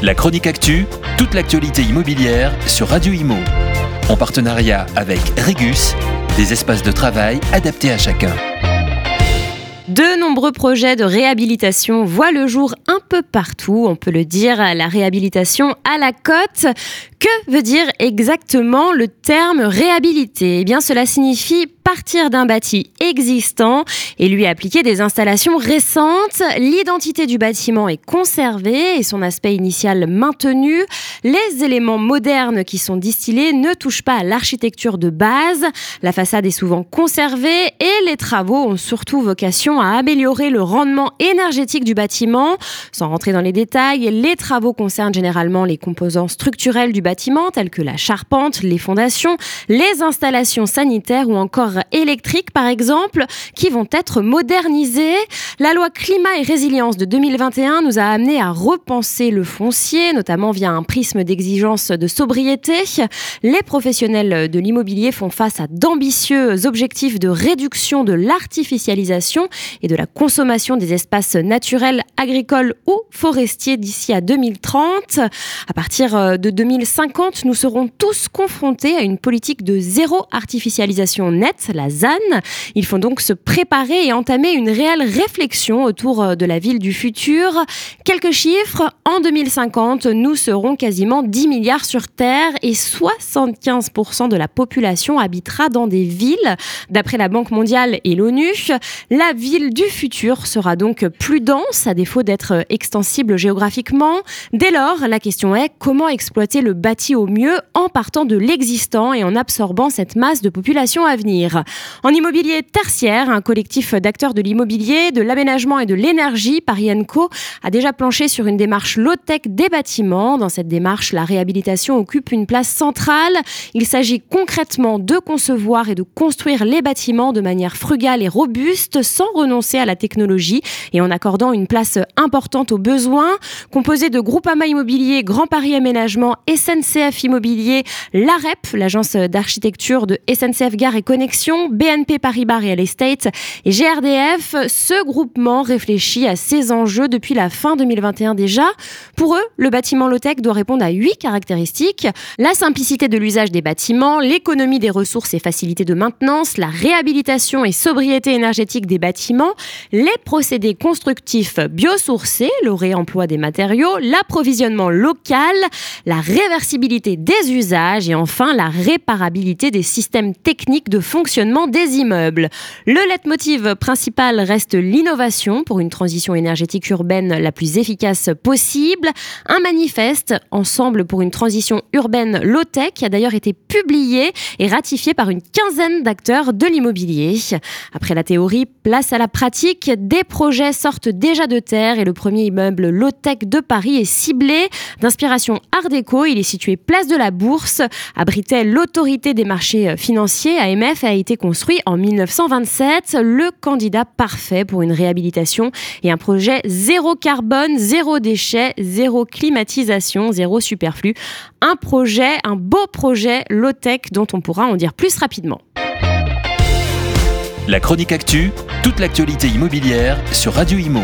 La chronique actu, toute l'actualité immobilière sur Radio Imo. En partenariat avec Regus, des espaces de travail adaptés à chacun. De nombreux projets de réhabilitation voient le jour un peu partout, on peut le dire, la réhabilitation à la côte. Que veut dire exactement le terme réhabilité? Eh bien, cela signifie partir d'un bâti existant et lui appliquer des installations récentes. L'identité du bâtiment est conservée et son aspect initial maintenu. Les éléments modernes qui sont distillés ne touchent pas à l'architecture de base. La façade est souvent conservée et les travaux ont surtout vocation à améliorer le rendement énergétique du bâtiment. Sans rentrer dans les détails, les travaux concernent généralement les composants structurels du bâtiment tels que la charpente, les fondations, les installations sanitaires ou encore électriques, par exemple, qui vont être modernisées. La loi climat et résilience de 2021 nous a amené à repenser le foncier, notamment via un prisme d'exigence de sobriété. Les professionnels de l'immobilier font face à d'ambitieux objectifs de réduction de l'artificialisation et de la consommation des espaces naturels, agricoles ou forestiers d'ici à 2030. À partir de 2050, nous serons tous confrontés à une politique de zéro artificialisation nette la ZAN. Il faut donc se préparer et entamer une réelle réflexion autour euh, de la ville du futur. Quelques chiffres, en 2050, nous serons quasiment 10 milliards sur Terre et 75% de la population habitera dans des villes. D'après la Banque mondiale et l'ONU, la ville du futur sera donc plus dense, à défaut d'être extensible géographiquement. Dès lors, la question est comment exploiter le bâti au mieux en partant de l'existant et en absorbant cette masse de population à venir? En immobilier tertiaire, un collectif d'acteurs de l'immobilier, de l'aménagement et de l'énergie, Paris Co, a déjà planché sur une démarche low-tech des bâtiments. Dans cette démarche, la réhabilitation occupe une place centrale. Il s'agit concrètement de concevoir et de construire les bâtiments de manière frugale et robuste sans renoncer à la technologie et en accordant une place importante aux besoins. Composé de Groupama Immobilier, Grand Paris Aménagement, SNCF Immobilier, l'AREP, l'agence d'architecture de SNCF Gare et Connexion, BNP Paribas Real Estate et GRDF, ce groupement réfléchit à ces enjeux depuis la fin 2021 déjà. Pour eux, le bâtiment low-tech doit répondre à huit caractéristiques. La simplicité de l'usage des bâtiments, l'économie des ressources et facilité de maintenance, la réhabilitation et sobriété énergétique des bâtiments, les procédés constructifs biosourcés, le réemploi des matériaux, l'approvisionnement local, la réversibilité des usages et enfin la réparabilité des systèmes techniques de fonctionnement des immeubles. Le leitmotiv principal reste l'innovation pour une transition énergétique urbaine la plus efficace possible. Un manifeste, Ensemble pour une transition urbaine low-tech, a d'ailleurs été publié et ratifié par une quinzaine d'acteurs de l'immobilier. Après la théorie, place à la pratique. Des projets sortent déjà de terre et le premier immeuble low-tech de Paris est ciblé. D'inspiration art déco, il est situé place de la Bourse, abritait l'autorité des marchés financiers, AMF, a construit en 1927, le candidat parfait pour une réhabilitation et un projet zéro carbone, zéro déchet, zéro climatisation, zéro superflu. Un projet, un beau projet low-tech dont on pourra en dire plus rapidement. La chronique actu, toute l'actualité immobilière sur Radio Imo.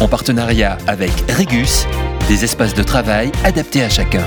En partenariat avec Regus, des espaces de travail adaptés à chacun.